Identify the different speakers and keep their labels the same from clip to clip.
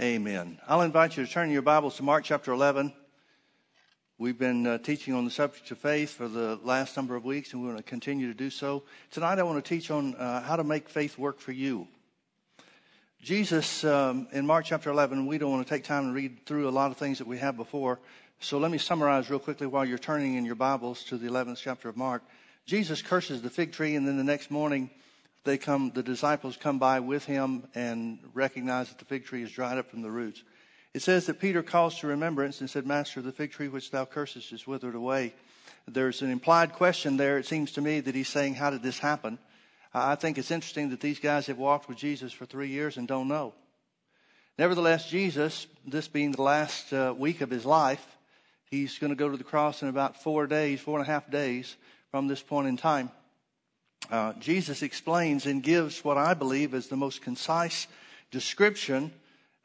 Speaker 1: Amen. I'll invite you to turn your Bibles to Mark chapter 11. We've been uh, teaching on the subject of faith for the last number of weeks, and we want to continue to do so. Tonight, I want to teach on uh, how to make faith work for you. Jesus, um, in Mark chapter 11, we don't want to take time to read through a lot of things that we have before. So let me summarize real quickly while you're turning in your Bibles to the 11th chapter of Mark. Jesus curses the fig tree, and then the next morning, they come, the disciples come by with him and recognize that the fig tree is dried up from the roots. It says that Peter calls to remembrance and said, Master, the fig tree which thou cursest is withered away. There's an implied question there. It seems to me that he's saying, How did this happen? I think it's interesting that these guys have walked with Jesus for three years and don't know. Nevertheless, Jesus, this being the last uh, week of his life, he's going to go to the cross in about four days, four and a half days from this point in time uh, Jesus explains and gives what I believe is the most concise description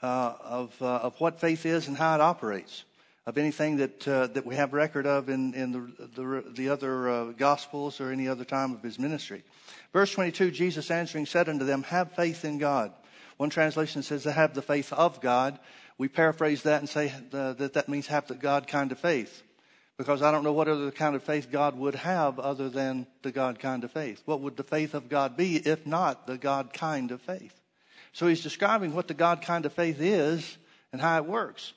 Speaker 1: uh, of, uh, of what faith is and how it operates, of anything that, uh, that we have record of in, in the, the, the other uh, Gospels or any other time of his ministry. Verse 22 Jesus answering said unto them, Have faith in God. One translation says, Have the faith of God. We paraphrase that and say uh, that that means have the God kind of faith because I don't know what other kind of faith God would have other than the God kind of faith. What would the faith of God be if not the God kind of faith? So he's describing what the God kind of faith is and how it works.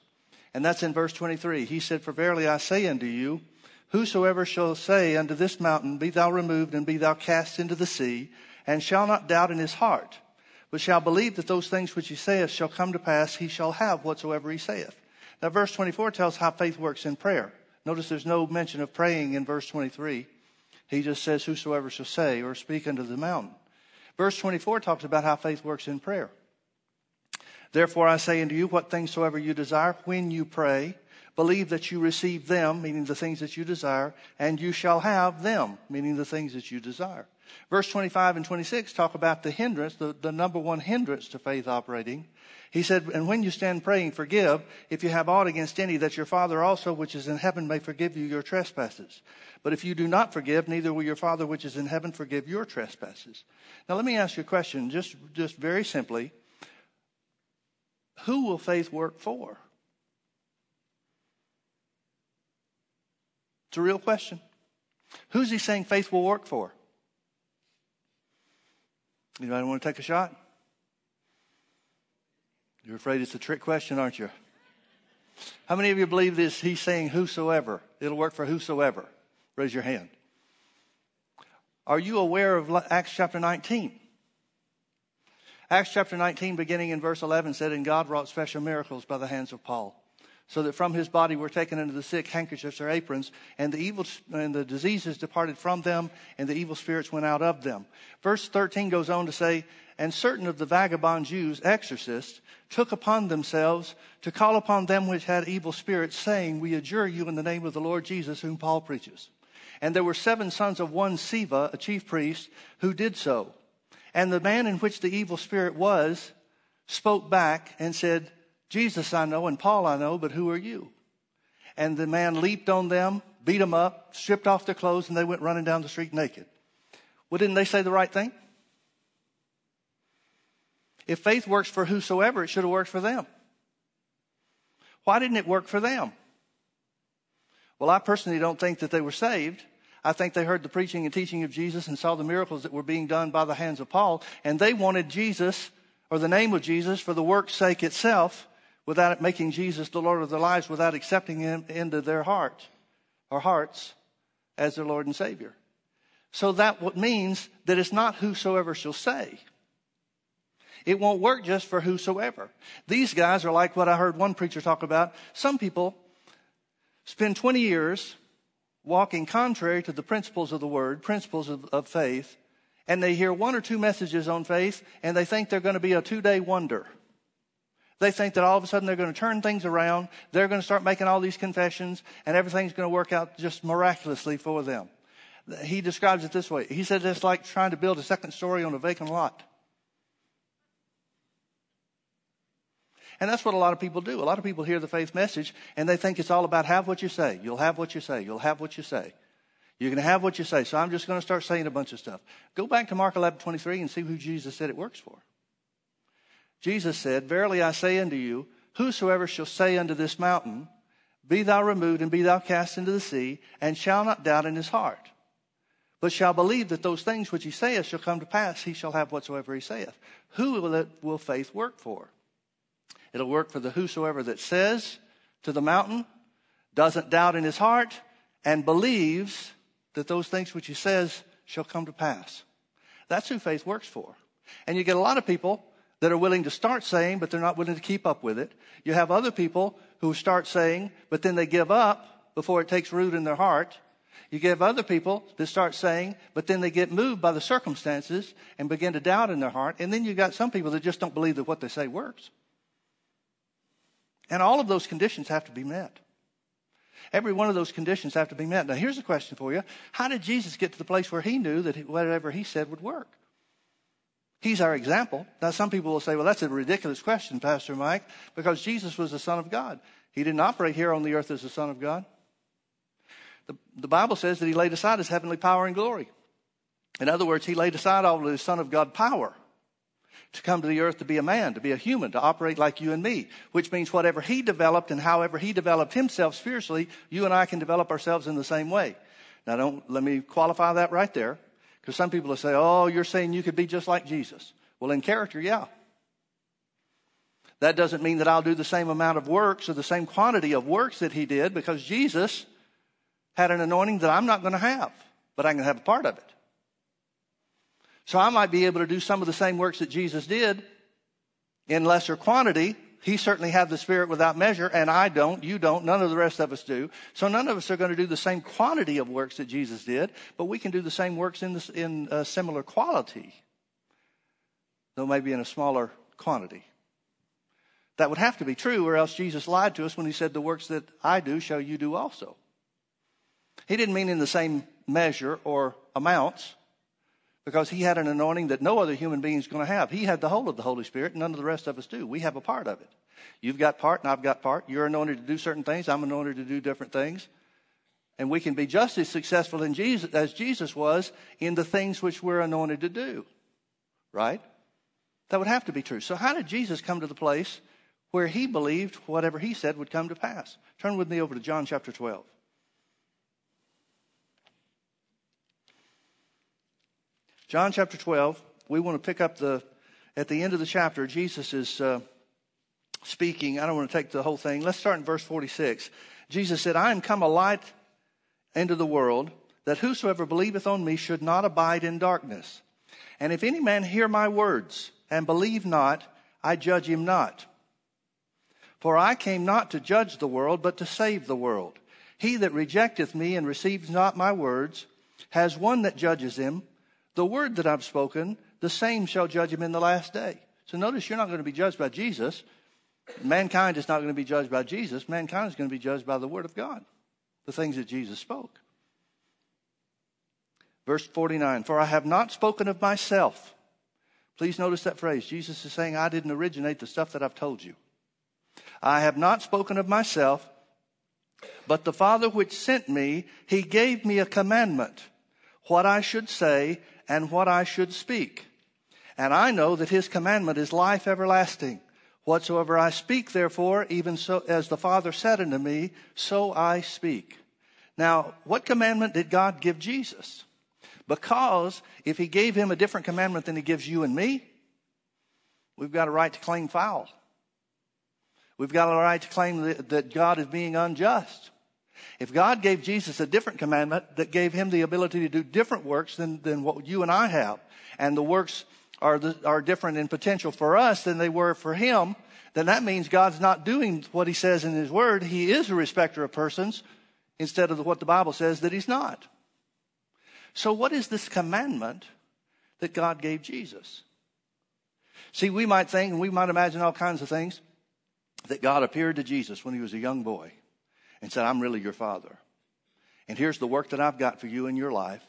Speaker 1: And that's in verse 23. He said, For verily I say unto you, whosoever shall say unto this mountain, Be thou removed and be thou cast into the sea, and shall not doubt in his heart, but shall believe that those things which he saith shall come to pass, he shall have whatsoever he saith. Now, verse 24 tells how faith works in prayer. Notice there's no mention of praying in verse 23. He just says, Whosoever shall say or speak unto the mountain. Verse 24 talks about how faith works in prayer. Therefore I say unto you, what things soever you desire, when you pray, believe that you receive them, meaning the things that you desire, and you shall have them, meaning the things that you desire. Verse 25 and 26 talk about the hindrance, the, the number one hindrance to faith operating, he said, And when you stand praying, forgive if you have aught against any, that your Father also, which is in heaven, may forgive you your trespasses. But if you do not forgive, neither will your Father, which is in heaven, forgive your trespasses. Now, let me ask you a question, just, just very simply. Who will faith work for? It's a real question. Who's he saying faith will work for? Anybody want to take a shot? You're afraid it's a trick question, aren't you? How many of you believe this? He's saying whosoever. It'll work for whosoever. Raise your hand. Are you aware of Acts chapter 19? Acts chapter 19, beginning in verse 11, said, And God wrought special miracles by the hands of Paul, so that from his body were taken into the sick handkerchiefs or aprons, and the evil and the diseases departed from them, and the evil spirits went out of them. Verse 13 goes on to say, and certain of the vagabond Jews, exorcists, took upon themselves to call upon them which had evil spirits, saying, We adjure you in the name of the Lord Jesus, whom Paul preaches. And there were seven sons of one Sceva, a chief priest, who did so. And the man in which the evil spirit was spoke back and said, Jesus I know and Paul I know, but who are you? And the man leaped on them, beat them up, stripped off their clothes, and they went running down the street naked. Well, didn't they say the right thing? If faith works for whosoever, it should have worked for them. Why didn't it work for them? Well, I personally don't think that they were saved. I think they heard the preaching and teaching of Jesus and saw the miracles that were being done by the hands of Paul, and they wanted Jesus or the name of Jesus for the work's sake itself without making Jesus the Lord of their lives, without accepting him into their heart or hearts as their Lord and Savior. So that means that it's not whosoever shall say. It won't work just for whosoever. These guys are like what I heard one preacher talk about. Some people spend 20 years walking contrary to the principles of the word, principles of, of faith, and they hear one or two messages on faith and they think they're going to be a two day wonder. They think that all of a sudden they're going to turn things around. They're going to start making all these confessions and everything's going to work out just miraculously for them. He describes it this way. He said it's like trying to build a second story on a vacant lot. And that's what a lot of people do. A lot of people hear the faith message and they think it's all about have what you say. You'll have what you say. You'll have what you say. You can have what you say. So I'm just going to start saying a bunch of stuff. Go back to Mark 11, 23 and see who Jesus said it works for. Jesus said, Verily I say unto you, whosoever shall say unto this mountain, Be thou removed and be thou cast into the sea, and shall not doubt in his heart, but shall believe that those things which he saith shall come to pass, he shall have whatsoever he saith. Who will, it, will faith work for? It'll work for the whosoever that says to the mountain, doesn't doubt in his heart, and believes that those things which he says shall come to pass. That's who faith works for. And you get a lot of people that are willing to start saying, but they're not willing to keep up with it. You have other people who start saying, but then they give up before it takes root in their heart. You give other people that start saying, but then they get moved by the circumstances and begin to doubt in their heart. And then you've got some people that just don't believe that what they say works. And all of those conditions have to be met. Every one of those conditions have to be met. Now, here's a question for you. How did Jesus get to the place where he knew that whatever he said would work? He's our example. Now, some people will say, well, that's a ridiculous question, Pastor Mike, because Jesus was the Son of God. He didn't operate here on the earth as the Son of God. The, the Bible says that he laid aside his heavenly power and glory. In other words, he laid aside all of his Son of God power to come to the earth to be a man, to be a human, to operate like you and me, which means whatever he developed and however he developed himself spiritually, you and I can develop ourselves in the same way. Now don't, let me qualify that right there. Because some people will say, oh, you're saying you could be just like Jesus. Well, in character, yeah. That doesn't mean that I'll do the same amount of works or the same quantity of works that he did because Jesus had an anointing that I'm not going to have, but I can have a part of it. So I might be able to do some of the same works that Jesus did in lesser quantity, he certainly had the Spirit without measure, and I don't, you don't, none of the rest of us do. So none of us are going to do the same quantity of works that Jesus did, but we can do the same works in, in similar quality, though maybe in a smaller quantity. That would have to be true, or else Jesus lied to us when he said, The works that I do shall you do also. He didn't mean in the same measure or amounts because he had an anointing that no other human being is going to have. He had the whole of the Holy Spirit, none of the rest of us do. We have a part of it. You've got part, and I've got part. You're anointed to do certain things. I'm anointed to do different things. And we can be just as successful in Jesus as Jesus was in the things which we're anointed to do. Right? That would have to be true. So how did Jesus come to the place where he believed whatever he said would come to pass? Turn with me over to John chapter 12. John chapter 12, we want to pick up the, at the end of the chapter, Jesus is uh, speaking. I don't want to take the whole thing. Let's start in verse 46. Jesus said, I am come a light into the world, that whosoever believeth on me should not abide in darkness. And if any man hear my words and believe not, I judge him not. For I came not to judge the world, but to save the world. He that rejecteth me and receives not my words has one that judges him. The word that I've spoken, the same shall judge him in the last day. So notice you're not going to be judged by Jesus. Mankind is not going to be judged by Jesus. Mankind is going to be judged by the word of God, the things that Jesus spoke. Verse 49 For I have not spoken of myself. Please notice that phrase. Jesus is saying, I didn't originate the stuff that I've told you. I have not spoken of myself, but the Father which sent me, he gave me a commandment, what I should say and what I should speak. And I know that his commandment is life everlasting. Whatsoever I speak, therefore, even so as the Father said unto me, so I speak. Now, what commandment did God give Jesus? Because if he gave him a different commandment than he gives you and me, we've got a right to claim foul. We've got a right to claim that God is being unjust. If God gave Jesus a different commandment that gave him the ability to do different works than, than what you and I have, and the works are, the, are different in potential for us than they were for him, then that means God's not doing what he says in his word. He is a respecter of persons instead of what the Bible says that he's not. So, what is this commandment that God gave Jesus? See, we might think and we might imagine all kinds of things that God appeared to Jesus when he was a young boy and said, I'm really your father. And here's the work that I've got for you in your life.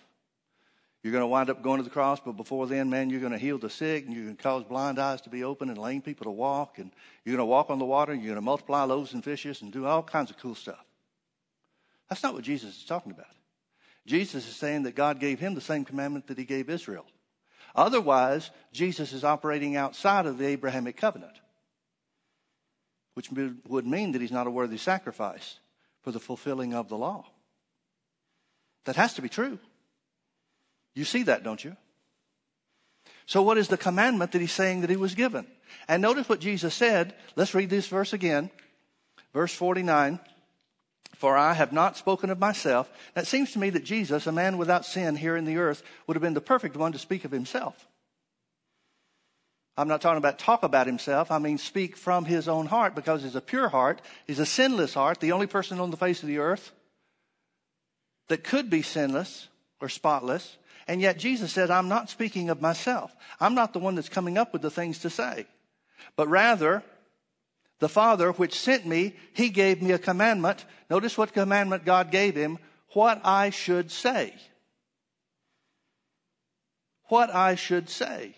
Speaker 1: You're going to wind up going to the cross, but before then, man, you're going to heal the sick and you're going to cause blind eyes to be open and lame people to walk. And you're going to walk on the water and you're going to multiply loaves and fishes and do all kinds of cool stuff. That's not what Jesus is talking about. Jesus is saying that God gave him the same commandment that he gave Israel. Otherwise, Jesus is operating outside of the Abrahamic covenant, which would mean that he's not a worthy sacrifice for the fulfilling of the law. That has to be true. You see that, don't you? So, what is the commandment that he's saying that he was given? And notice what Jesus said. Let's read this verse again. Verse 49 For I have not spoken of myself. Now, it seems to me that Jesus, a man without sin here in the earth, would have been the perfect one to speak of himself. I'm not talking about talk about himself. I mean, speak from his own heart because he's a pure heart. He's a sinless heart, the only person on the face of the earth that could be sinless or spotless. And yet Jesus said, I'm not speaking of myself. I'm not the one that's coming up with the things to say. But rather, the Father which sent me, he gave me a commandment. Notice what commandment God gave him, what I should say. What I should say.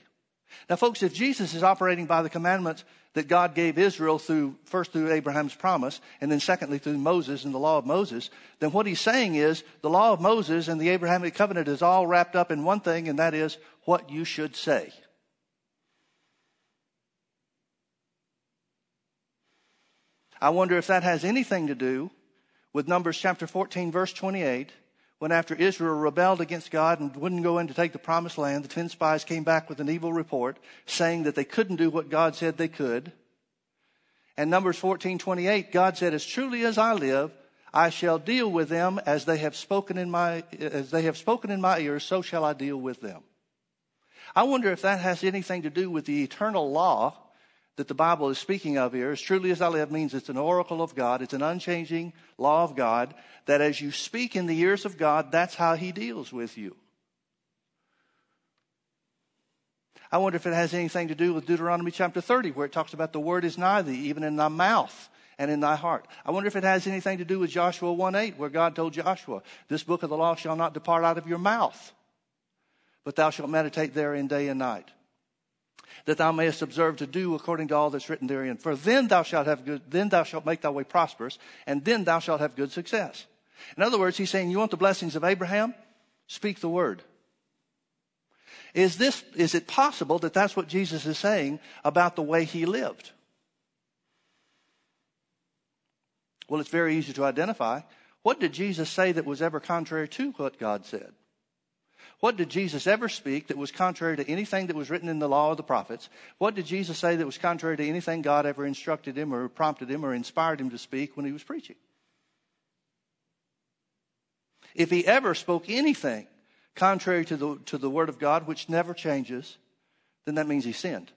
Speaker 1: Now, folks, if Jesus is operating by the commandments that God gave Israel through, first through Abraham's promise, and then secondly through Moses and the law of Moses, then what he's saying is the law of Moses and the Abrahamic covenant is all wrapped up in one thing, and that is what you should say. I wonder if that has anything to do with Numbers chapter 14, verse 28, when after Israel rebelled against God and wouldn't go in to take the promised land, the ten spies came back with an evil report saying that they couldn't do what God said they could. And Numbers 14, 28, God said, as truly as I live, I shall deal with them as they have spoken in my, as they have spoken in my ears, so shall I deal with them. I wonder if that has anything to do with the eternal law that the Bible is speaking of here, as truly as I live, means it's an oracle of God. It's an unchanging law of God that as you speak in the ears of God, that's how He deals with you. I wonder if it has anything to do with Deuteronomy chapter 30, where it talks about the word is nigh thee, even in thy mouth and in thy heart. I wonder if it has anything to do with Joshua 1 8, where God told Joshua, This book of the law shall not depart out of your mouth, but thou shalt meditate therein day and night that thou mayest observe to do according to all that's written therein. For then thou shalt have good, then thou shalt make thy way prosperous, and then thou shalt have good success. In other words, he's saying, you want the blessings of Abraham? Speak the word. Is this, is it possible that that's what Jesus is saying about the way he lived? Well, it's very easy to identify. What did Jesus say that was ever contrary to what God said? What did Jesus ever speak that was contrary to anything that was written in the law of the prophets? What did Jesus say that was contrary to anything God ever instructed him or prompted him or inspired him to speak when he was preaching? If he ever spoke anything contrary to the, to the word of God, which never changes, then that means he sinned.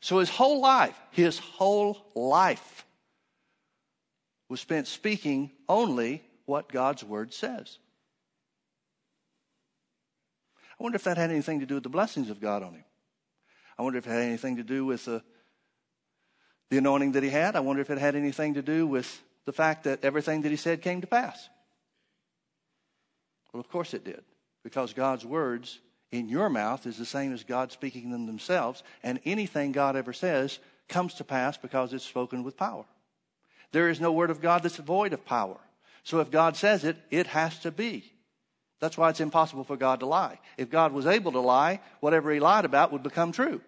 Speaker 1: So his whole life, his whole life was spent speaking only what God's word says. I wonder if that had anything to do with the blessings of God on him. I wonder if it had anything to do with the, the anointing that he had. I wonder if it had anything to do with the fact that everything that he said came to pass. Well, of course it did, because God's words in your mouth is the same as God speaking them themselves, and anything God ever says comes to pass because it's spoken with power. There is no word of God that's void of power. So if God says it, it has to be. That's why it's impossible for God to lie. If God was able to lie, whatever he lied about would become true.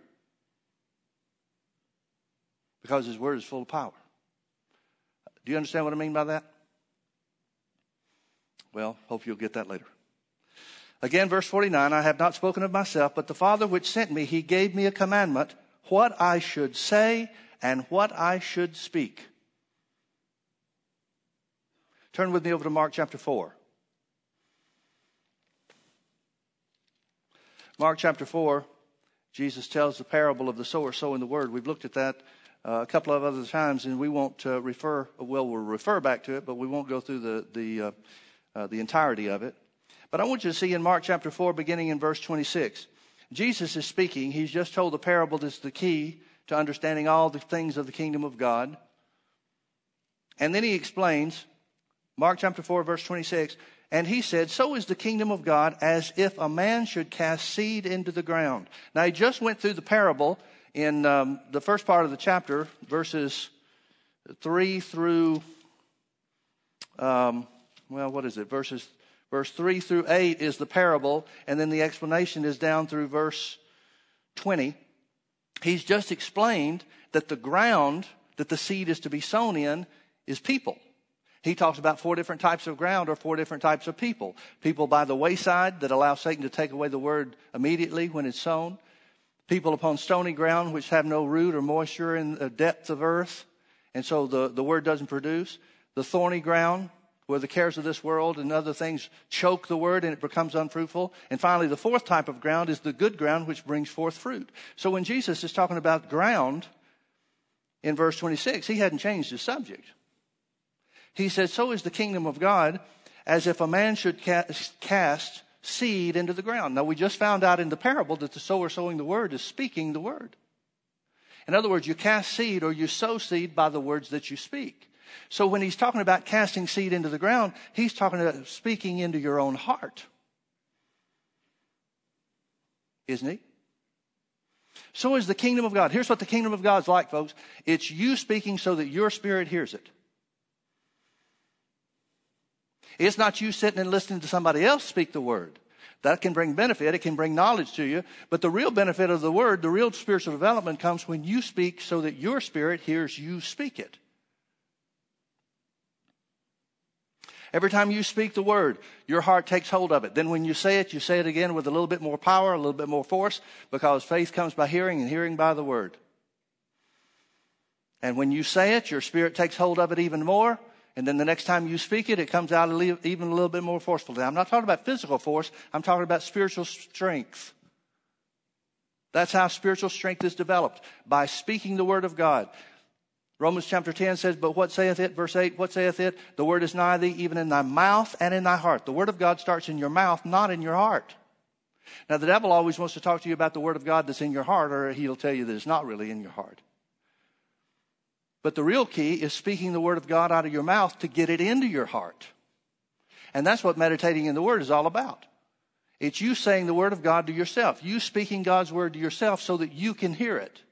Speaker 1: Because his word is full of power. Do you understand what I mean by that? Well, hope you'll get that later. Again, verse 49 I have not spoken of myself, but the Father which sent me, he gave me a commandment, what I should say and what I should speak. Turn with me over to Mark chapter 4. Mark chapter 4, Jesus tells the parable of the sower sowing the word. We've looked at that uh, a couple of other times, and we won't uh, refer, well, we'll refer back to it, but we won't go through the, the, uh, uh the entirety of it. But I want you to see in Mark chapter 4, beginning in verse 26, Jesus is speaking. He's just told the parable that's the key to understanding all the things of the kingdom of God. And then he explains, Mark chapter 4, verse 26, and he said, So is the kingdom of God as if a man should cast seed into the ground. Now, he just went through the parable in um, the first part of the chapter, verses 3 through, um, well, what is it? Verses Verse 3 through 8 is the parable, and then the explanation is down through verse 20. He's just explained that the ground that the seed is to be sown in is people. He talks about four different types of ground or four different types of people. People by the wayside that allow Satan to take away the word immediately when it's sown. People upon stony ground which have no root or moisture in the depth of earth. And so the, the word doesn't produce. The thorny ground where the cares of this world and other things choke the word and it becomes unfruitful. And finally, the fourth type of ground is the good ground which brings forth fruit. So when Jesus is talking about ground in verse 26, he hadn't changed his subject. He said, So is the kingdom of God as if a man should cast seed into the ground. Now, we just found out in the parable that the sower sowing the word is speaking the word. In other words, you cast seed or you sow seed by the words that you speak. So when he's talking about casting seed into the ground, he's talking about speaking into your own heart. Isn't he? So is the kingdom of God. Here's what the kingdom of God's like, folks. It's you speaking so that your spirit hears it. It's not you sitting and listening to somebody else speak the word. That can bring benefit. It can bring knowledge to you. But the real benefit of the word, the real spiritual development comes when you speak so that your spirit hears you speak it. Every time you speak the word, your heart takes hold of it. Then when you say it, you say it again with a little bit more power, a little bit more force, because faith comes by hearing and hearing by the word. And when you say it, your spirit takes hold of it even more. And then the next time you speak it, it comes out even a little bit more forcefully. I'm not talking about physical force. I'm talking about spiritual strength. That's how spiritual strength is developed by speaking the word of God. Romans chapter 10 says, But what saith it? Verse 8, what saith it? The word is nigh thee, even in thy mouth and in thy heart. The word of God starts in your mouth, not in your heart. Now, the devil always wants to talk to you about the word of God that's in your heart, or he'll tell you that it's not really in your heart. But the real key is speaking the word of God out of your mouth to get it into your heart. And that's what meditating in the word is all about. It's you saying the word of God to yourself, you speaking God's word to yourself so that you can hear it.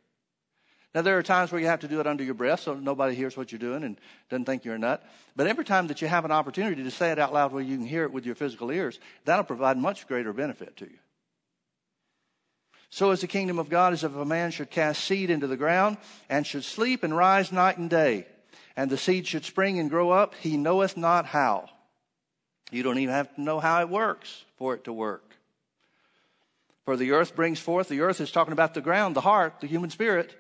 Speaker 1: Now, there are times where you have to do it under your breath so nobody hears what you're doing and doesn't think you're a nut. But every time that you have an opportunity to say it out loud where you can hear it with your physical ears, that'll provide much greater benefit to you. So is the kingdom of God as if a man should cast seed into the ground and should sleep and rise night and day. And the seed should spring and grow up. He knoweth not how. You don't even have to know how it works for it to work. For the earth brings forth, the earth is talking about the ground, the heart, the human spirit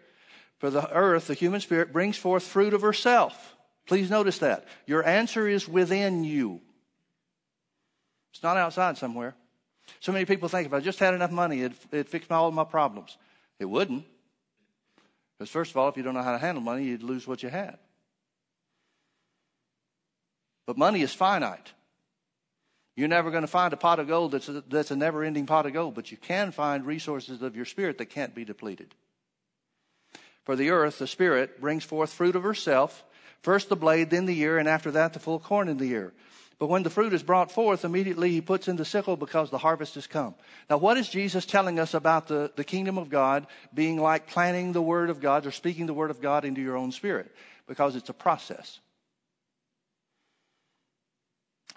Speaker 1: for the earth, the human spirit, brings forth fruit of herself. Please notice that. Your answer is within you. It's not outside somewhere. So many people think if I just had enough money, it'd, it'd fix all of my problems. It wouldn't. Because, first of all, if you don't know how to handle money, you'd lose what you had. But money is finite. You're never going to find a pot of gold that's a, that's a never ending pot of gold, but you can find resources of your spirit that can't be depleted. For the earth, the Spirit, brings forth fruit of herself, first the blade, then the ear, and after that the full corn in the ear. But when the fruit is brought forth, immediately he puts in the sickle because the harvest has come. Now, what is Jesus telling us about the, the kingdom of God being like planting the word of God or speaking the word of God into your own spirit? Because it's a process.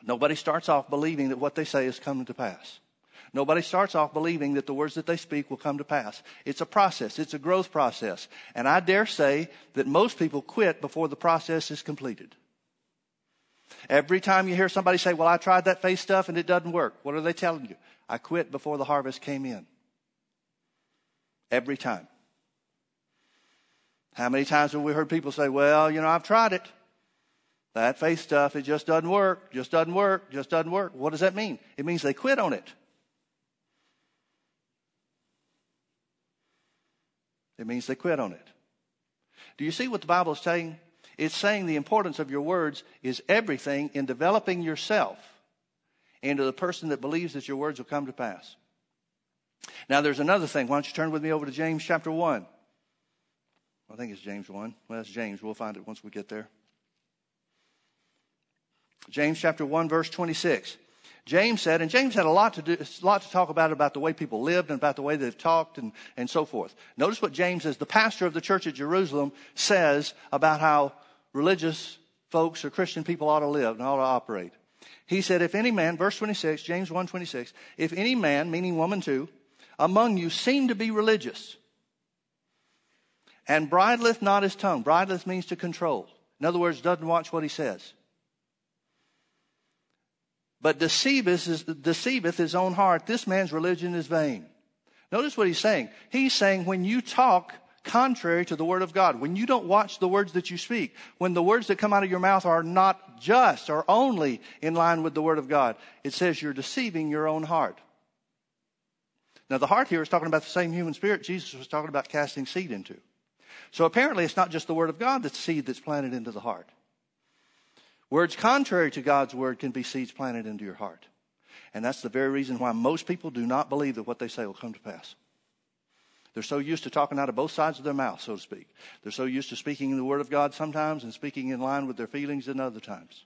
Speaker 1: Nobody starts off believing that what they say is coming to pass. Nobody starts off believing that the words that they speak will come to pass. It's a process. It's a growth process. And I dare say that most people quit before the process is completed. Every time you hear somebody say, well, I tried that faith stuff and it doesn't work. What are they telling you? I quit before the harvest came in. Every time. How many times have we heard people say, well, you know, I've tried it. That faith stuff, it just doesn't work, just doesn't work, just doesn't work. What does that mean? It means they quit on it. It means they quit on it. Do you see what the Bible is saying? It's saying the importance of your words is everything in developing yourself into the person that believes that your words will come to pass. Now, there's another thing. Why don't you turn with me over to James chapter 1? I think it's James 1. Well, that's James. We'll find it once we get there. James chapter 1, verse 26. James said, and James had a lot to do, a lot to talk about about the way people lived and about the way they've talked and, and so forth. Notice what James, as the pastor of the church at Jerusalem, says about how religious folks or Christian people ought to live and ought to operate. He said, if any man, verse 26, James 1 26, if any man, meaning woman too, among you seem to be religious, and bridleth not his tongue. Bridleth means to control. In other words, doesn't watch what he says. But deceiveth, deceiveth his own heart. This man's religion is vain. Notice what he's saying. He's saying when you talk contrary to the word of God, when you don't watch the words that you speak, when the words that come out of your mouth are not just or only in line with the word of God, it says you're deceiving your own heart. Now, the heart here is talking about the same human spirit Jesus was talking about casting seed into. So apparently, it's not just the word of God that's seed that's planted into the heart. Words contrary to God's word can be seeds planted into your heart. And that's the very reason why most people do not believe that what they say will come to pass. They're so used to talking out of both sides of their mouth, so to speak. They're so used to speaking the word of God sometimes and speaking in line with their feelings in other times.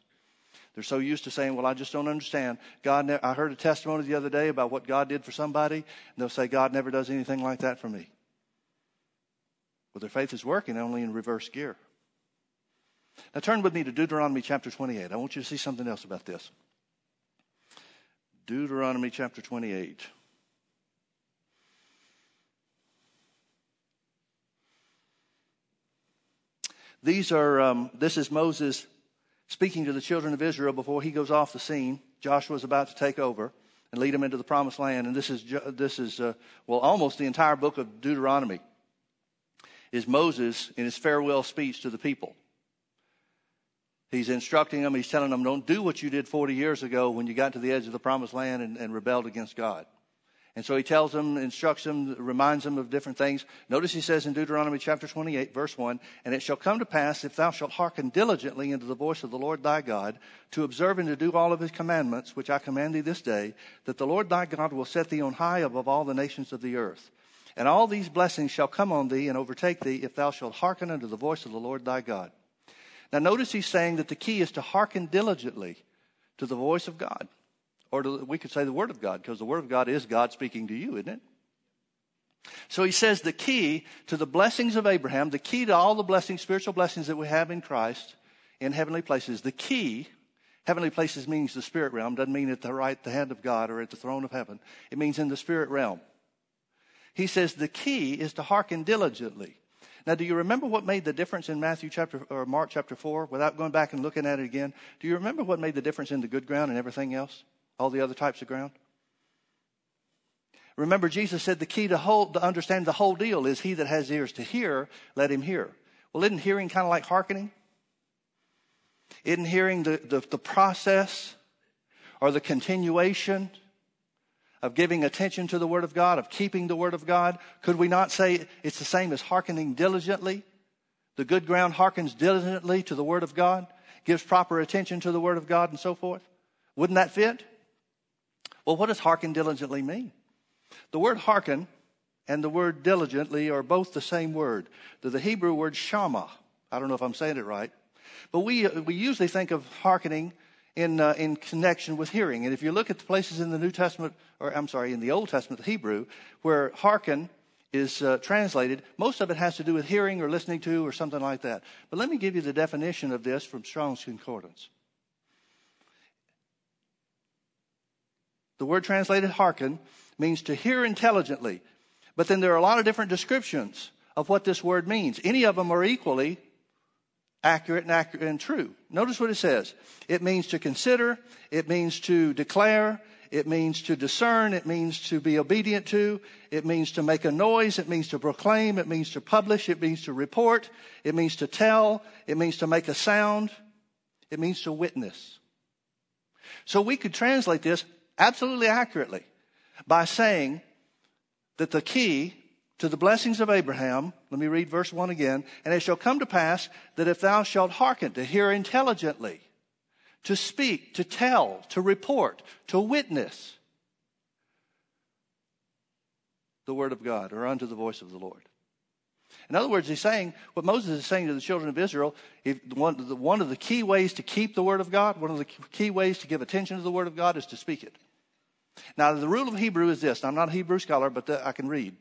Speaker 1: They're so used to saying, Well, I just don't understand. God, ne- I heard a testimony the other day about what God did for somebody, and they'll say, God never does anything like that for me. Well, their faith is working only in reverse gear. Now turn with me to Deuteronomy chapter 28. I want you to see something else about this. Deuteronomy chapter 28. These are, um, this is Moses speaking to the children of Israel before he goes off the scene. Joshua is about to take over and lead them into the promised land. And this is, this is uh, well, almost the entire book of Deuteronomy is Moses in his farewell speech to the people. He's instructing them, he's telling them, don't do what you did 40 years ago when you got to the edge of the promised land and, and rebelled against God. And so he tells them, instructs them, reminds them of different things. Notice he says in Deuteronomy chapter 28, verse 1, And it shall come to pass, if thou shalt hearken diligently unto the voice of the Lord thy God, to observe and to do all of his commandments, which I command thee this day, that the Lord thy God will set thee on high above all the nations of the earth. And all these blessings shall come on thee and overtake thee, if thou shalt hearken unto the voice of the Lord thy God. Now notice he's saying that the key is to hearken diligently to the voice of God. Or to, we could say the Word of God, because the Word of God is God speaking to you, isn't it? So he says the key to the blessings of Abraham, the key to all the blessings, spiritual blessings that we have in Christ in heavenly places, the key, heavenly places means the spirit realm, doesn't mean at the right the hand of God or at the throne of heaven. It means in the spirit realm. He says the key is to hearken diligently. Now, do you remember what made the difference in Matthew chapter or Mark chapter 4 without going back and looking at it again? Do you remember what made the difference in the good ground and everything else? All the other types of ground? Remember, Jesus said the key to, hold, to understand the whole deal is he that has ears to hear, let him hear. Well, isn't hearing kind of like hearkening? Isn't hearing the, the, the process or the continuation of giving attention to the Word of God, of keeping the Word of God? Could we not say it's the same as hearkening diligently? The good ground hearkens diligently to the Word of God, gives proper attention to the Word of God, and so forth. Wouldn't that fit? Well, what does hearken diligently mean? The word hearken and the word diligently are both the same word. They're the Hebrew word shama. I don't know if I'm saying it right. But we, we usually think of hearkening in, uh, in connection with hearing. And if you look at the places in the New Testament, or I'm sorry, in the Old Testament, the Hebrew, where hearken is uh, translated, most of it has to do with hearing or listening to or something like that. But let me give you the definition of this from Strong's Concordance. The word translated hearken means to hear intelligently. But then there are a lot of different descriptions of what this word means. Any of them are equally accurate and accurate and true. Notice what it says. It means to consider, it means to declare, it means to discern, it means to be obedient to, it means to make a noise, it means to proclaim, it means to publish, it means to report, it means to tell, it means to make a sound, it means to witness. So we could translate this absolutely accurately by saying that the key to the blessings of Abraham, let me read verse 1 again. And it shall come to pass that if thou shalt hearken to hear intelligently, to speak, to tell, to report, to witness the word of God or unto the voice of the Lord. In other words, he's saying what Moses is saying to the children of Israel. One, one of the key ways to keep the word of God, one of the key ways to give attention to the word of God is to speak it. Now, the rule of Hebrew is this. I'm not a Hebrew scholar, but the, I can read.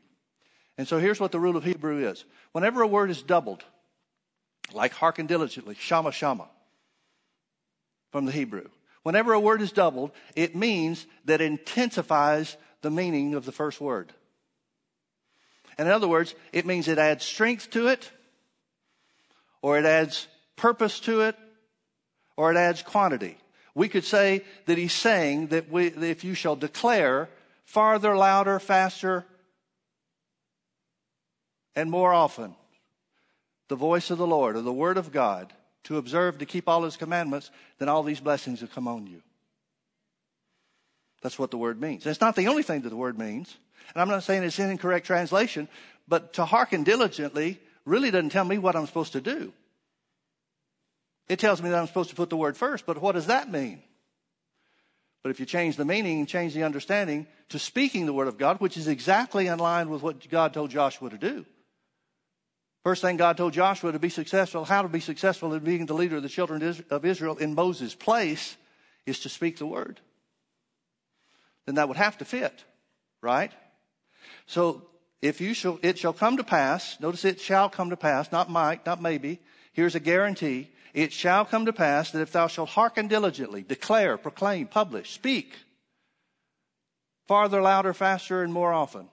Speaker 1: And so here's what the rule of Hebrew is. Whenever a word is doubled, like hearken diligently, shama shama, from the Hebrew. Whenever a word is doubled, it means that intensifies the meaning of the first word. And in other words, it means it adds strength to it, or it adds purpose to it, or it adds quantity. We could say that he's saying that, we, that if you shall declare farther, louder, faster, and more often the voice of the Lord or the word of God to observe, to keep all his commandments, then all these blessings will come on you. That's what the word means. it's not the only thing that the word means. And I'm not saying it's an incorrect translation, but to hearken diligently really doesn't tell me what I'm supposed to do. It tells me that I'm supposed to put the word first, but what does that mean? But if you change the meaning and change the understanding to speaking the word of God, which is exactly in line with what God told Joshua to do. First thing God told Joshua to be successful, how to be successful in being the leader of the children of Israel in Moses' place is to speak the word. Then that would have to fit, right? So if you shall, it shall come to pass, notice it shall come to pass, not might, not maybe. Here's a guarantee. It shall come to pass that if thou shalt hearken diligently, declare, proclaim, publish, speak, farther, louder, faster, and more often,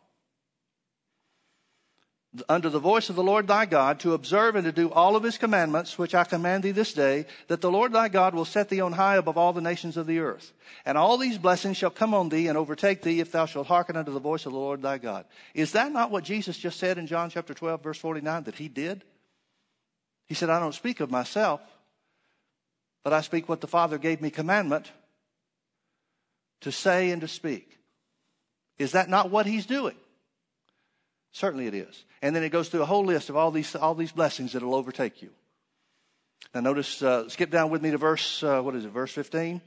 Speaker 1: under the voice of the Lord thy God, to observe and to do all of his commandments, which I command thee this day, that the Lord thy God will set thee on high above all the nations of the earth. And all these blessings shall come on thee and overtake thee if thou shalt hearken unto the voice of the Lord thy God. Is that not what Jesus just said in John chapter 12, verse 49, that he did? He said, I don't speak of myself, but I speak what the Father gave me commandment to say and to speak. Is that not what he's doing? Certainly it is. And then it goes through a whole list of all these, all these blessings that will overtake you. Now notice, uh, skip down with me to verse, uh, what is it, verse 15?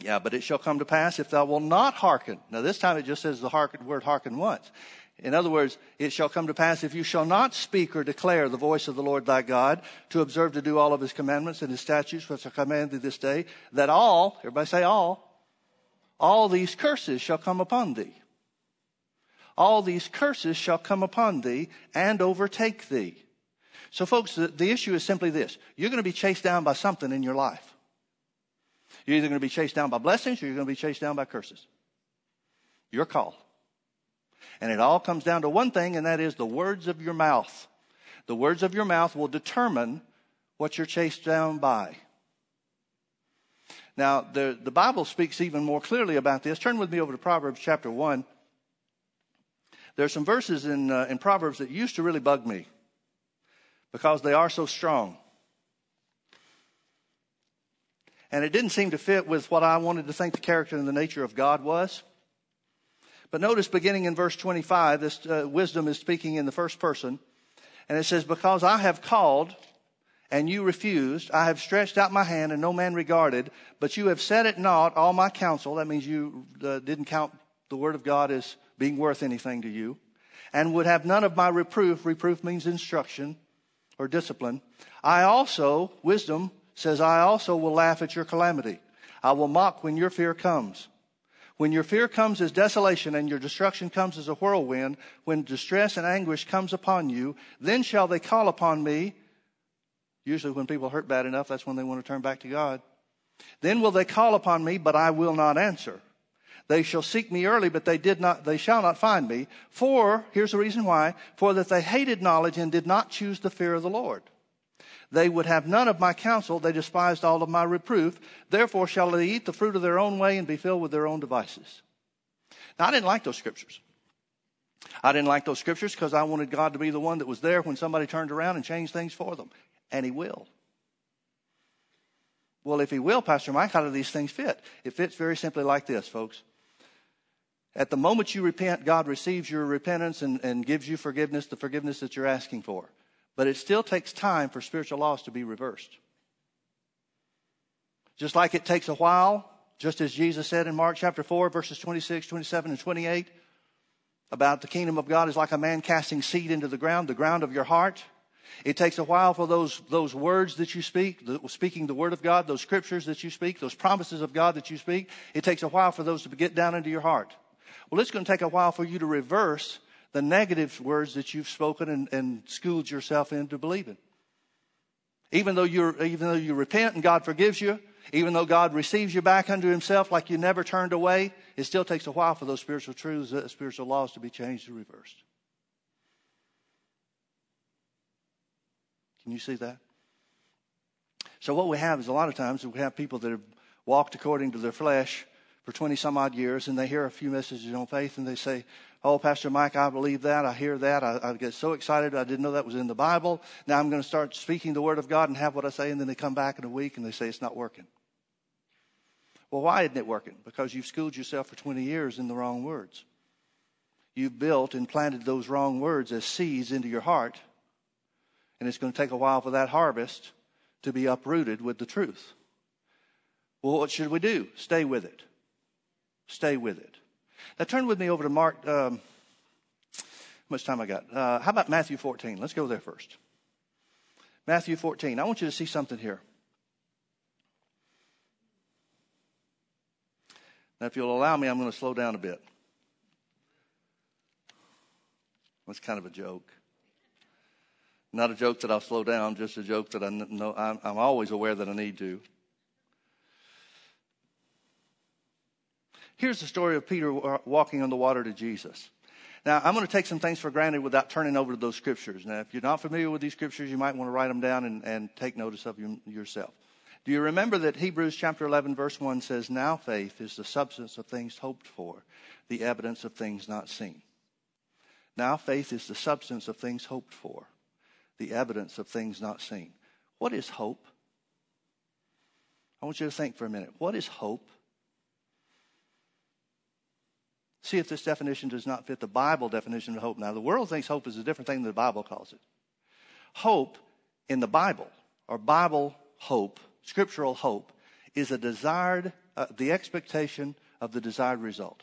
Speaker 1: Yeah, but it shall come to pass if thou wilt not hearken. Now this time it just says the hearken, word hearken once. In other words, it shall come to pass if you shall not speak or declare the voice of the Lord thy God to observe to do all of his commandments and his statutes which I command thee this day, that all, everybody say all, all these curses shall come upon thee. All these curses shall come upon thee and overtake thee. So folks, the, the issue is simply this. You're going to be chased down by something in your life. You're either going to be chased down by blessings or you're going to be chased down by curses. Your call. And it all comes down to one thing, and that is the words of your mouth. The words of your mouth will determine what you're chased down by. Now, the, the Bible speaks even more clearly about this. Turn with me over to Proverbs chapter 1. There are some verses in, uh, in Proverbs that used to really bug me because they are so strong. And it didn't seem to fit with what I wanted to think the character and the nature of God was. But notice beginning in verse 25, this uh, wisdom is speaking in the first person. And it says, Because I have called and you refused, I have stretched out my hand and no man regarded, but you have set at naught all my counsel. That means you uh, didn't count the word of God as being worth anything to you. And would have none of my reproof. Reproof means instruction or discipline. I also, wisdom says, I also will laugh at your calamity. I will mock when your fear comes. When your fear comes as desolation and your destruction comes as a whirlwind, when distress and anguish comes upon you, then shall they call upon me. Usually when people hurt bad enough, that's when they want to turn back to God. Then will they call upon me, but I will not answer. They shall seek me early, but they did not, they shall not find me. For, here's the reason why, for that they hated knowledge and did not choose the fear of the Lord. They would have none of my counsel. They despised all of my reproof. Therefore shall they eat the fruit of their own way and be filled with their own devices. Now, I didn't like those scriptures. I didn't like those scriptures because I wanted God to be the one that was there when somebody turned around and changed things for them. And He will. Well, if He will, Pastor Mike, how do these things fit? It fits very simply like this, folks. At the moment you repent, God receives your repentance and, and gives you forgiveness, the forgiveness that you're asking for. But it still takes time for spiritual laws to be reversed. Just like it takes a while, just as Jesus said in Mark chapter 4, verses 26, 27, and 28, about the kingdom of God is like a man casting seed into the ground, the ground of your heart. It takes a while for those, those words that you speak, the, speaking the word of God, those scriptures that you speak, those promises of God that you speak, it takes a while for those to get down into your heart. Well, it's going to take a while for you to reverse the negative words that you've spoken and, and schooled yourself into believing. Even though, you're, even though you repent and God forgives you, even though God receives you back unto himself like you never turned away, it still takes a while for those spiritual truths, uh, spiritual laws to be changed and reversed. Can you see that? So what we have is a lot of times we have people that have walked according to their flesh for 20 some odd years and they hear a few messages on faith and they say, Oh, Pastor Mike, I believe that. I hear that. I, I, get so excited. I didn't know that was in the Bible. Now I'm going to start speaking the Word of God and have what I say. And then they come back in a week and they say it's not working. Well, why isn't it working? Because you've schooled yourself for 20 years in the wrong words. You've built and planted those wrong words as seeds into your heart. And it's going to take a while for that harvest to be uprooted with the truth. Well, what should we do? Stay with it. Stay with it. Now turn with me over to Mark. Um, how much time I got? Uh, how about Matthew 14? Let's go there first. Matthew 14. I want you to see something here. Now, if you'll allow me, I'm going to slow down a bit. That's kind of a joke. Not a joke that I'll slow down, just a joke that I know I'm, I'm always aware that I need to. Here's the story of Peter uh, walking on the water to Jesus. Now, I'm going to take some things for granted without turning over to those scriptures. Now, if you're not familiar with these scriptures, you might want to write them down and, and take notice of them yourself. Do you remember that Hebrews chapter 11, verse 1 says, Now faith is the substance of things hoped for, the evidence of things not seen. Now faith is the substance of things hoped for, the evidence of things not seen. What is hope? I want you to think for a minute. What is hope? See if this definition does not fit the Bible definition of hope. Now, the world thinks hope is a different thing than the Bible calls it. Hope in the Bible, or Bible hope, scriptural hope, is a desired, uh, the expectation of the desired result.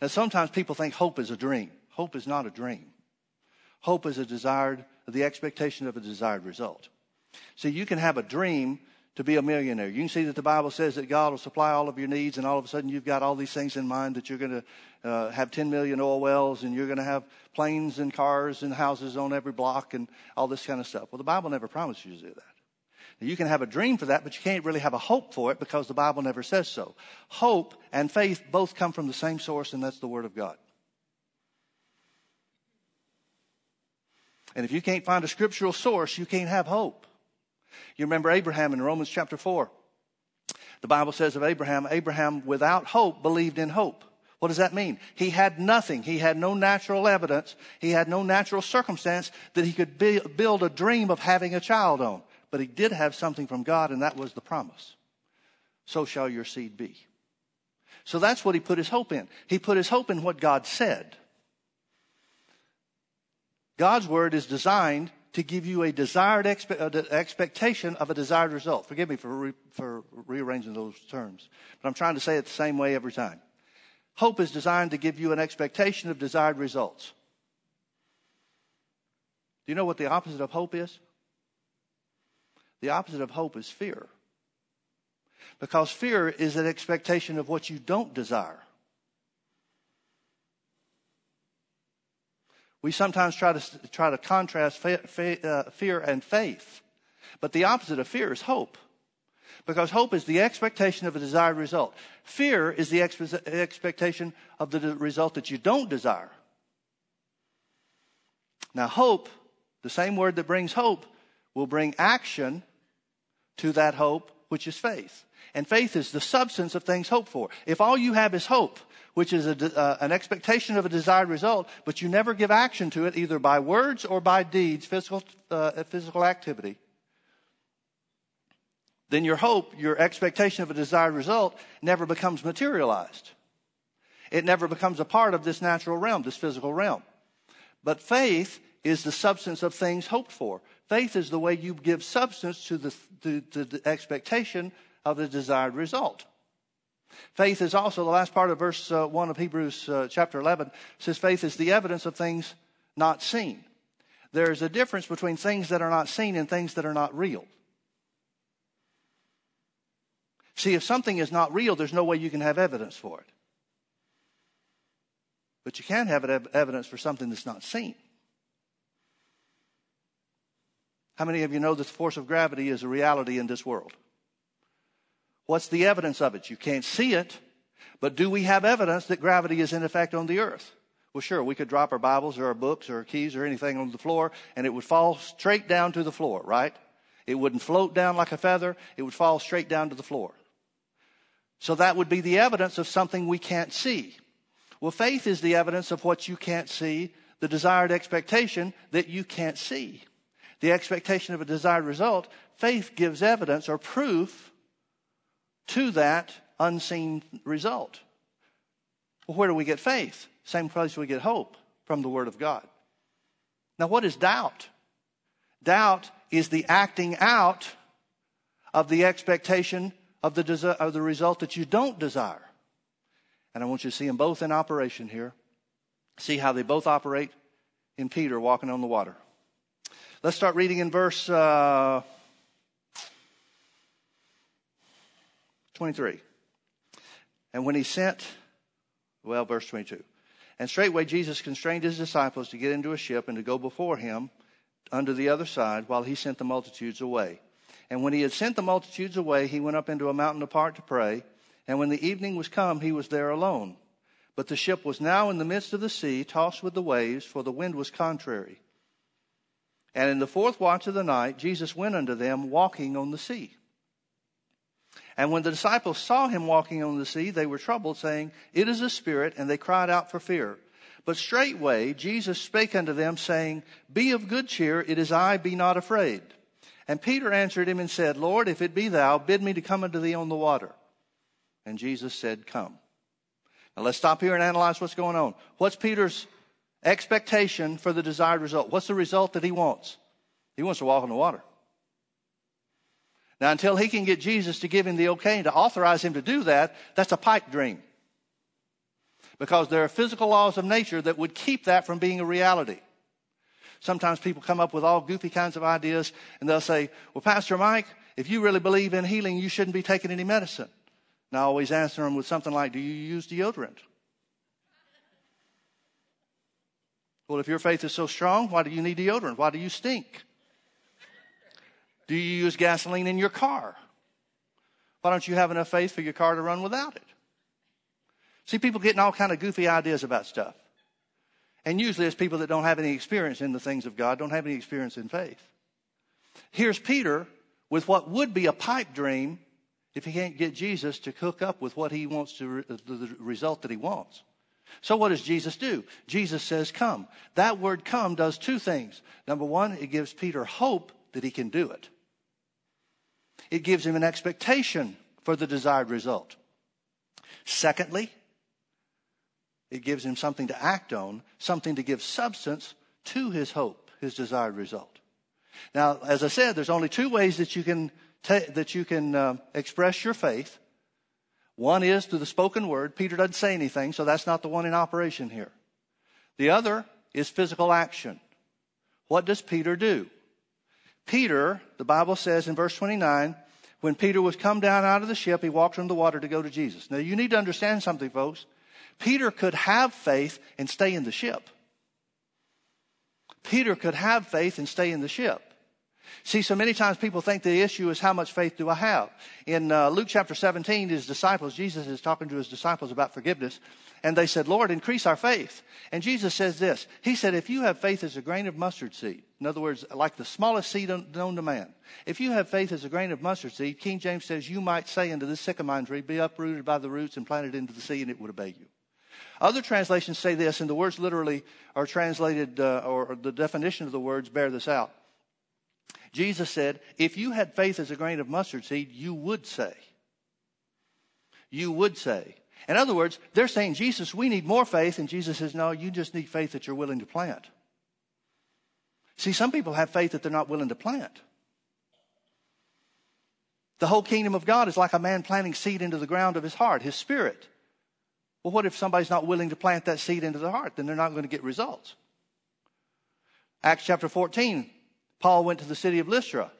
Speaker 1: Now, sometimes people think hope is a dream. Hope is not a dream. Hope is a desired, the expectation of a desired result. See, you can have a dream to be a millionaire. You can see that the Bible says that God will supply all of your needs, and all of a sudden you've got all these things in mind that you're going to uh, have 10 million oil wells, and you're going to have planes and cars and houses on every block, and all this kind of stuff. Well, the Bible never promised you to do that. Now, you can have a dream for that, but you can't really have a hope for it because the Bible never says so. Hope and faith both come from the same source, and that's the Word of God. And if you can't find a scriptural source, you can't have hope. You remember Abraham in Romans chapter 4. The Bible says of Abraham, Abraham without hope believed in hope. What does that mean? He had nothing. He had no natural evidence. He had no natural circumstance that he could build a dream of having a child on. But he did have something from God, and that was the promise. So shall your seed be. So that's what he put his hope in. He put his hope in what God said. God's word is designed to give you a desired expe- uh, expectation of a desired result. Forgive me for, re- for rearranging those terms, but I'm trying to say it the same way every time. Hope is designed to give you an expectation of desired results. Do you know what the opposite of hope is? The opposite of hope is fear. Because fear is an expectation of what you don't desire. We sometimes try to, try to contrast uh, fear and faith. But the opposite of fear is hope. Because hope is the expectation of a desired result. Fear is the expe- expectation of the result that you don't desire. Now, hope, the same word that brings hope, will bring action to that hope, which is faith. And faith is the substance of things hoped for. If all you have is hope, which is a, uh, an expectation of a desired result, but you never give action to it either by words or by deeds, physical, uh, physical activity, then your hope, your expectation of a desired result never becomes materialized. It never becomes a part of this natural realm, this physical realm. But faith is the substance of things hoped for. Faith is the way you give substance to the, to, to the expectation of the desired result. Faith is also, the last part of verse uh, 1 of Hebrews uh, chapter 11 says, faith is the evidence of things not seen. There is a difference between things that are not seen and things that are not real. See, if something is not real, there's no way you can have evidence for it. But you can have evidence for something that's not seen. How many of you know that the force of gravity is a reality in this world? What's the evidence of it? You can't see it, but do we have evidence that gravity is in effect on the earth? Well, sure, we could drop our Bibles or our books or our keys or anything on the floor and it would fall straight down to the floor, right? It wouldn't float down like a feather. It would fall straight down to the floor. So that would be the evidence of something we can't see. Well, faith is the evidence of what you can't see, the desired expectation that you can't see. The expectation of a desired result, faith gives evidence or proof to that unseen result. Well, where do we get faith? Same place we get hope from the Word of God. Now, what is doubt? Doubt is the acting out of the expectation of the, desi- of the result that you don't desire. And I want you to see them both in operation here. See how they both operate in Peter walking on the water. Let's start reading in verse uh, 23. And when he sent, well, verse 22. And straightway Jesus constrained his disciples to get into a ship and to go before him unto the other side while he sent the multitudes away. And when he had sent the multitudes away, he went up into a mountain apart to pray. And when the evening was come, he was there alone. But the ship was now in the midst of the sea, tossed with the waves, for the wind was contrary. And in the fourth watch of the night, Jesus went unto them, walking on the sea. And when the disciples saw him walking on the sea, they were troubled, saying, It is a spirit, and they cried out for fear. But straightway Jesus spake unto them, saying, Be of good cheer, it is I, be not afraid. And Peter answered him and said, Lord, if it be thou, bid me to come unto thee on the water. And Jesus said, Come. Now let's stop here and analyze what's going on. What's Peter's expectation for the desired result? What's the result that he wants? He wants to walk on the water. Now, until he can get Jesus to give him the okay to authorize him to do that, that's a pipe dream because there are physical laws of nature that would keep that from being a reality. Sometimes people come up with all goofy kinds of ideas and they'll say, Well, Pastor Mike, if you really believe in healing, you shouldn't be taking any medicine. And I always answer them with something like, Do you use deodorant? Well, if your faith is so strong, why do you need deodorant? Why do you stink? Do you use gasoline in your car? Why don't you have enough faith for your car to run without it? See, people getting all kind of goofy ideas about stuff. And usually it's people that don't have any experience in the things of God, don't have any experience in faith. Here's Peter with what would be a pipe dream if he can't get Jesus to hook up with what he wants to, uh, the result that he wants. So what does Jesus do? Jesus says, come. That word come does two things. Number one, it gives Peter hope that he can do it. It gives him an expectation for the desired result. Secondly, it gives him something to act on, something to give substance to his hope, his desired result. Now, as I said, there's only two ways that you can ta- that you can uh, express your faith. One is through the spoken word. Peter doesn't say anything, so that's not the one in operation here. The other is physical action. What does Peter do? Peter, the Bible says in verse 29, when Peter was come down out of the ship, he walked on the water to go to Jesus. Now, you need to understand something, folks. Peter could have faith and stay in the ship. Peter could have faith and stay in the ship. See, so many times people think the issue is how much faith do I have? In uh, Luke chapter 17, his disciples, Jesus is talking to his disciples about forgiveness, and they said, Lord, increase our faith. And Jesus says this He said, If you have faith as a grain of mustard seed, in other words, like the smallest seed known to man, if you have faith as a grain of mustard seed, King James says, You might say unto this sycamore tree, Be uprooted by the roots and planted into the sea, and it would obey you. Other translations say this, and the words literally are translated, uh, or the definition of the words bear this out. Jesus said, If you had faith as a grain of mustard seed, you would say. You would say. In other words, they're saying, Jesus, we need more faith. And Jesus says, No, you just need faith that you're willing to plant. See, some people have faith that they're not willing to plant. The whole kingdom of God is like a man planting seed into the ground of his heart, his spirit. Well, what if somebody's not willing to plant that seed into their heart? Then they're not going to get results. Acts chapter 14, Paul went to the city of Lystra,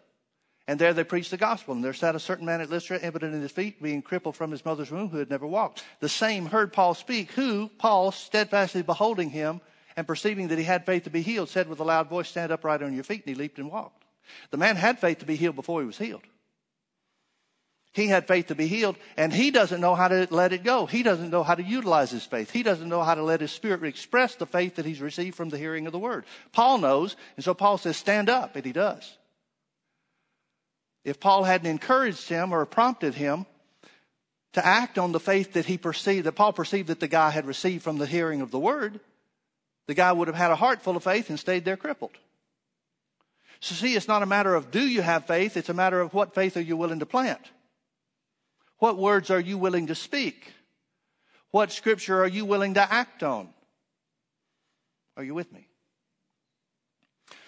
Speaker 1: and there they preached the gospel. And there sat a certain man at Lystra, impotent in his feet, being crippled from his mother's womb, who had never walked. The same heard Paul speak, who, Paul, steadfastly beholding him and perceiving that he had faith to be healed, said with a loud voice, Stand upright on your feet. And he leaped and walked. The man had faith to be healed before he was healed. He had faith to be healed, and he doesn't know how to let it go. He doesn't know how to utilize his faith. He doesn't know how to let his spirit express the faith that he's received from the hearing of the word. Paul knows, and so Paul says, Stand up, and he does. If Paul hadn't encouraged him or prompted him to act on the faith that he perceived, that Paul perceived that the guy had received from the hearing of the word, the guy would have had a heart full of faith and stayed there crippled. So, see, it's not a matter of do you have faith, it's a matter of what faith are you willing to plant. What words are you willing to speak? What scripture are you willing to act on? Are you with me?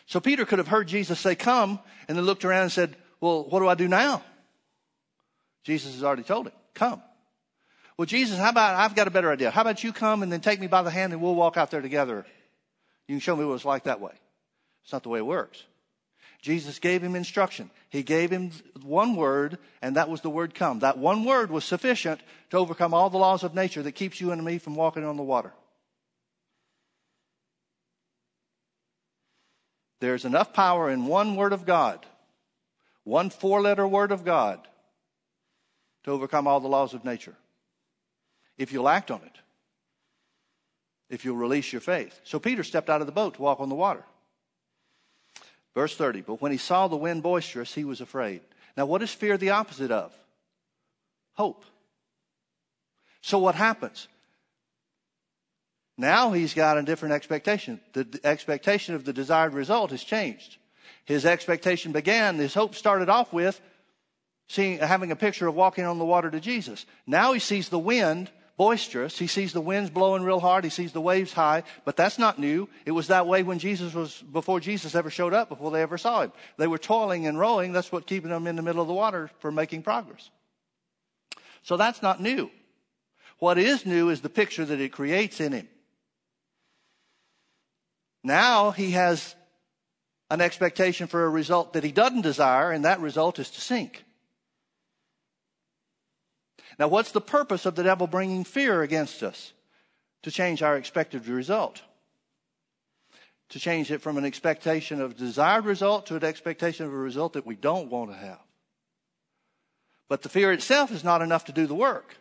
Speaker 1: So Peter could have heard Jesus say, Come, and then looked around and said, Well, what do I do now? Jesus has already told him, Come. Well, Jesus, how about, I've got a better idea. How about you come and then take me by the hand and we'll walk out there together? You can show me what it's like that way. It's not the way it works. Jesus gave him instruction. He gave him one word, and that was the word come. That one word was sufficient to overcome all the laws of nature that keeps you and me from walking on the water. There's enough power in one word of God, one four letter word of God, to overcome all the laws of nature. If you'll act on it, if you'll release your faith. So Peter stepped out of the boat to walk on the water. Verse 30, but when he saw the wind boisterous, he was afraid. Now, what is fear the opposite of? Hope. So, what happens? Now he's got a different expectation. The expectation of the desired result has changed. His expectation began, his hope started off with seeing, having a picture of walking on the water to Jesus. Now he sees the wind boisterous. He sees the winds blowing real hard. He sees the waves high. But that's not new. It was that way when Jesus was, before Jesus ever showed up, before they ever saw him. They were toiling and rowing. That's what keeping them in the middle of the water for making progress. So that's not new. What is new is the picture that it creates in him. Now he has an expectation for a result that he doesn't desire, and that result is to sink. Now, what's the purpose of the devil bringing fear against us? To change our expected result. To change it from an expectation of desired result to an expectation of a result that we don't want to have. But the fear itself is not enough to do the work.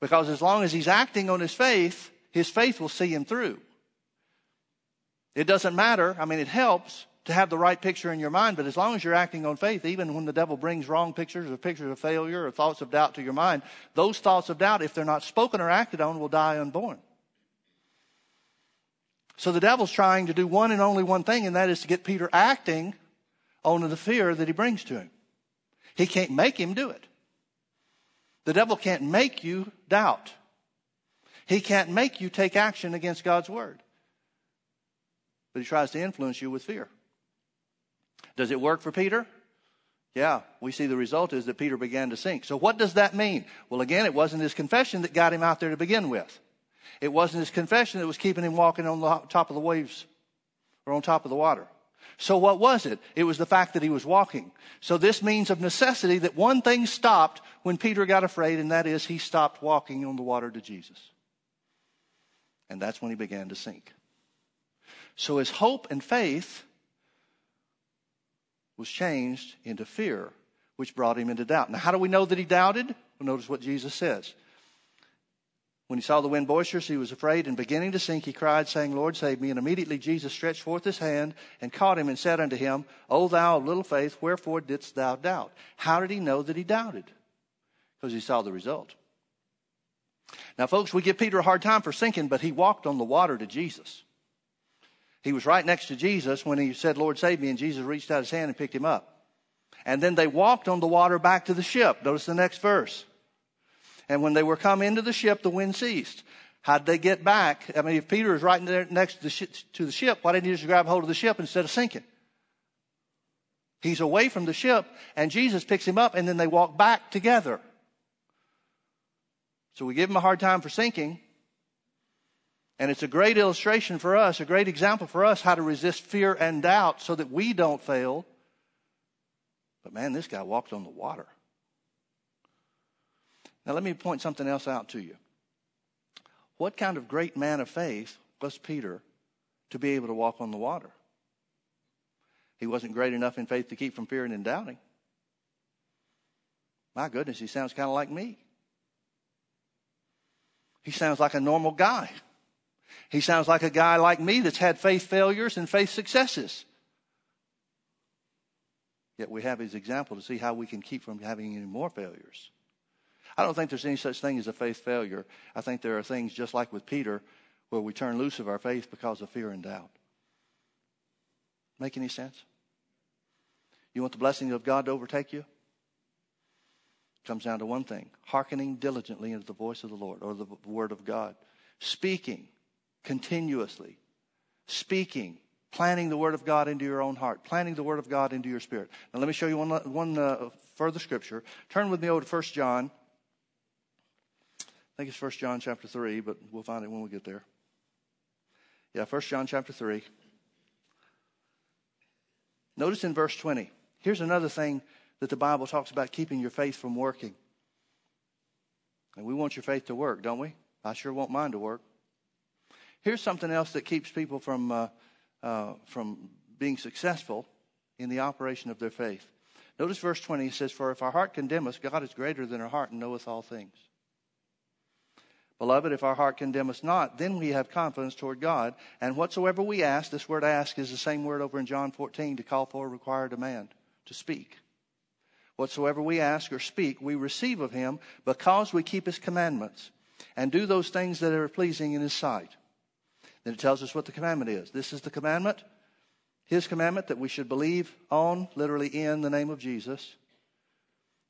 Speaker 1: Because as long as he's acting on his faith, his faith will see him through. It doesn't matter. I mean, it helps to have the right picture in your mind, but as long as you're acting on faith, even when the devil brings wrong pictures or pictures of failure or thoughts of doubt to your mind, those thoughts of doubt, if they're not spoken or acted on, will die unborn. So the devil's trying to do one and only one thing, and that is to get Peter acting on the fear that he brings to him. He can't make him do it. The devil can't make you doubt. He can't make you take action against God's word. But he tries to influence you with fear. Does it work for Peter? Yeah, we see the result is that Peter began to sink. So what does that mean? Well, again, it wasn't his confession that got him out there to begin with. It wasn't his confession that was keeping him walking on the top of the waves or on top of the water. So what was it? It was the fact that he was walking. So this means of necessity that one thing stopped when Peter got afraid, and that is he stopped walking on the water to Jesus. And that's when he began to sink. So his hope and faith was changed into fear, which brought him into doubt. Now, how do we know that he doubted? Well, notice what Jesus says. When he saw the wind boisterous, he was afraid, and beginning to sink, he cried, saying, Lord, save me. And immediately Jesus stretched forth his hand and caught him and said unto him, O thou of little faith, wherefore didst thou doubt? How did he know that he doubted? Because he saw the result. Now, folks, we give Peter a hard time for sinking, but he walked on the water to Jesus. He was right next to Jesus when he said, Lord, save me, and Jesus reached out his hand and picked him up. And then they walked on the water back to the ship. Notice the next verse. And when they were come into the ship, the wind ceased. How'd they get back? I mean, if Peter was right there next to the, ship, to the ship, why didn't he just grab hold of the ship instead of sinking? He's away from the ship, and Jesus picks him up, and then they walk back together. So we give him a hard time for sinking, and it's a great illustration for us, a great example for us how to resist fear and doubt so that we don't fail. But man, this guy walked on the water. Now, let me point something else out to you. What kind of great man of faith was Peter to be able to walk on the water? He wasn't great enough in faith to keep from fearing and doubting. My goodness, he sounds kind of like me. He sounds like a normal guy. He sounds like a guy like me that's had faith failures and faith successes. Yet we have his example to see how we can keep from having any more failures. I don't think there's any such thing as a faith failure. I think there are things just like with Peter where we turn loose of our faith because of fear and doubt. Make any sense? You want the blessing of God to overtake you? It comes down to one thing hearkening diligently into the voice of the Lord or the word of God, speaking continuously, speaking, planting the word of God into your own heart, planting the word of God into your spirit. Now, let me show you one, one uh, further scripture. Turn with me over to 1 John. I think it's 1 John chapter 3, but we'll find it when we get there. Yeah, 1 John chapter 3. Notice in verse 20. Here's another thing that the Bible talks about keeping your faith from working. And we want your faith to work, don't we? I sure want mine to work. Here's something else that keeps people from, uh, uh, from being successful in the operation of their faith. Notice verse 20. It says, For if our heart condemn us, God is greater than our heart and knoweth all things. Beloved, if our heart condemn us not, then we have confidence toward God. And whatsoever we ask, this word ask is the same word over in John 14 to call for, require, demand, to speak. Whatsoever we ask or speak, we receive of him because we keep his commandments and do those things that are pleasing in his sight. Then it tells us what the commandment is. This is the commandment, his commandment that we should believe on, literally in the name of Jesus,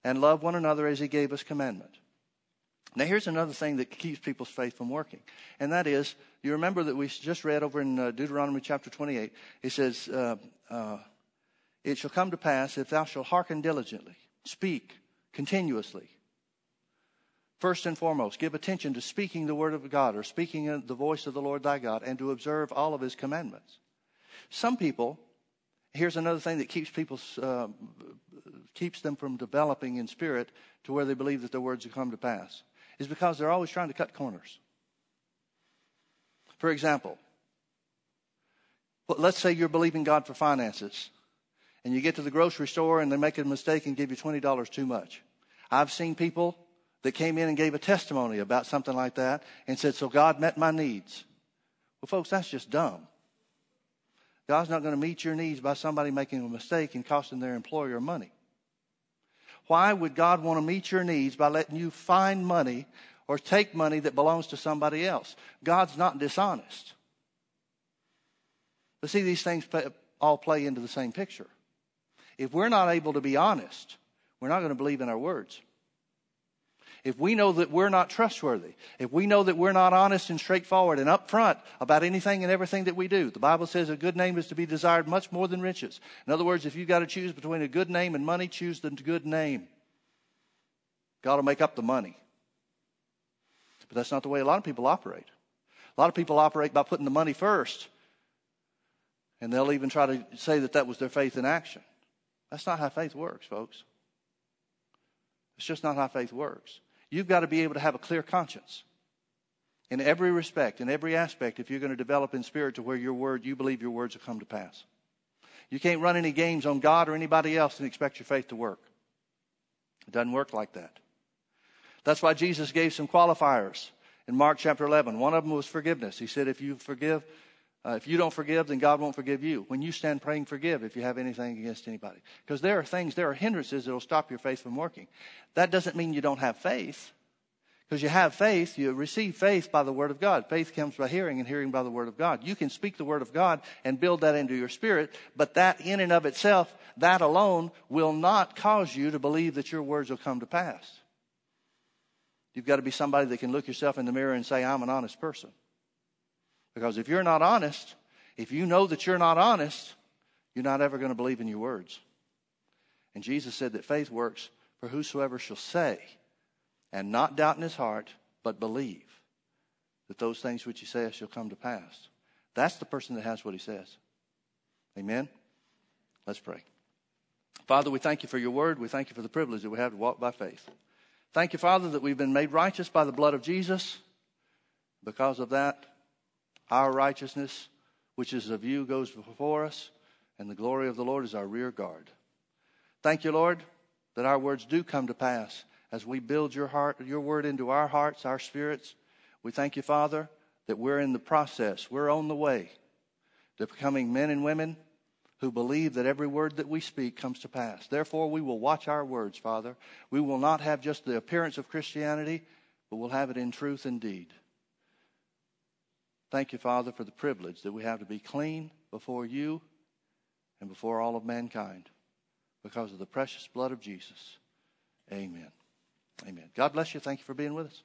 Speaker 1: and love one another as he gave us commandment. Now, here's another thing that keeps people's faith from working, and that is you remember that we just read over in uh, Deuteronomy chapter 28. It says, uh, uh, It shall come to pass if thou shalt hearken diligently, speak continuously. First and foremost, give attention to speaking the word of God or speaking the voice of the Lord thy God and to observe all of his commandments. Some people, here's another thing that keeps people uh, keeps them from developing in spirit to where they believe that their words will come to pass is because they're always trying to cut corners. For example, let's say you're believing God for finances and you get to the grocery store and they make a mistake and give you $20 too much. I've seen people that came in and gave a testimony about something like that and said, So God met my needs. Well, folks, that's just dumb. God's not going to meet your needs by somebody making a mistake and costing their employer money. Why would God want to meet your needs by letting you find money or take money that belongs to somebody else? God's not dishonest. But see, these things all play into the same picture. If we're not able to be honest, we're not going to believe in our words if we know that we're not trustworthy, if we know that we're not honest and straightforward and upfront about anything and everything that we do, the Bible says a good name is to be desired much more than riches. In other words, if you've got to choose between a good name and money, choose the good name. God will make up the money. But that's not the way a lot of people operate. A lot of people operate by putting the money first, and they'll even try to say that that was their faith in action. That's not how faith works, folks. It's just not how faith works. You've got to be able to have a clear conscience in every respect, in every aspect, if you're going to develop in spirit to where your word, you believe your words will come to pass. You can't run any games on God or anybody else and expect your faith to work. It doesn't work like that. That's why Jesus gave some qualifiers in Mark chapter 11. One of them was forgiveness. He said, if you forgive, uh, if you don't forgive, then God won't forgive you. When you stand praying, forgive if you have anything against anybody. Because there are things, there are hindrances that will stop your faith from working. That doesn't mean you don't have faith. Because you have faith, you receive faith by the Word of God. Faith comes by hearing, and hearing by the Word of God. You can speak the Word of God and build that into your spirit, but that in and of itself, that alone, will not cause you to believe that your words will come to pass. You've got to be somebody that can look yourself in the mirror and say, I'm an honest person. Because if you're not honest, if you know that you're not honest, you're not ever going to believe in your words. And Jesus said that faith works for whosoever shall say, and not doubt in his heart, but believe that those things which he says shall come to pass. That's the person that has what he says. Amen? Let's pray. Father, we thank you for your word. We thank you for the privilege that we have to walk by faith. Thank you, Father, that we've been made righteous by the blood of Jesus. Because of that, our righteousness, which is of you, goes before us, and the glory of the Lord is our rear guard. Thank you, Lord, that our words do come to pass as we build your heart, your word into our hearts, our spirits. We thank you, Father, that we're in the process. We're on the way to becoming men and women who believe that every word that we speak comes to pass. Therefore, we will watch our words, Father. We will not have just the appearance of Christianity, but we'll have it in truth and deed. Thank you, Father, for the privilege that we have to be clean before you and before all of mankind because of the precious blood of Jesus. Amen. Amen. God bless you. Thank you for being with us.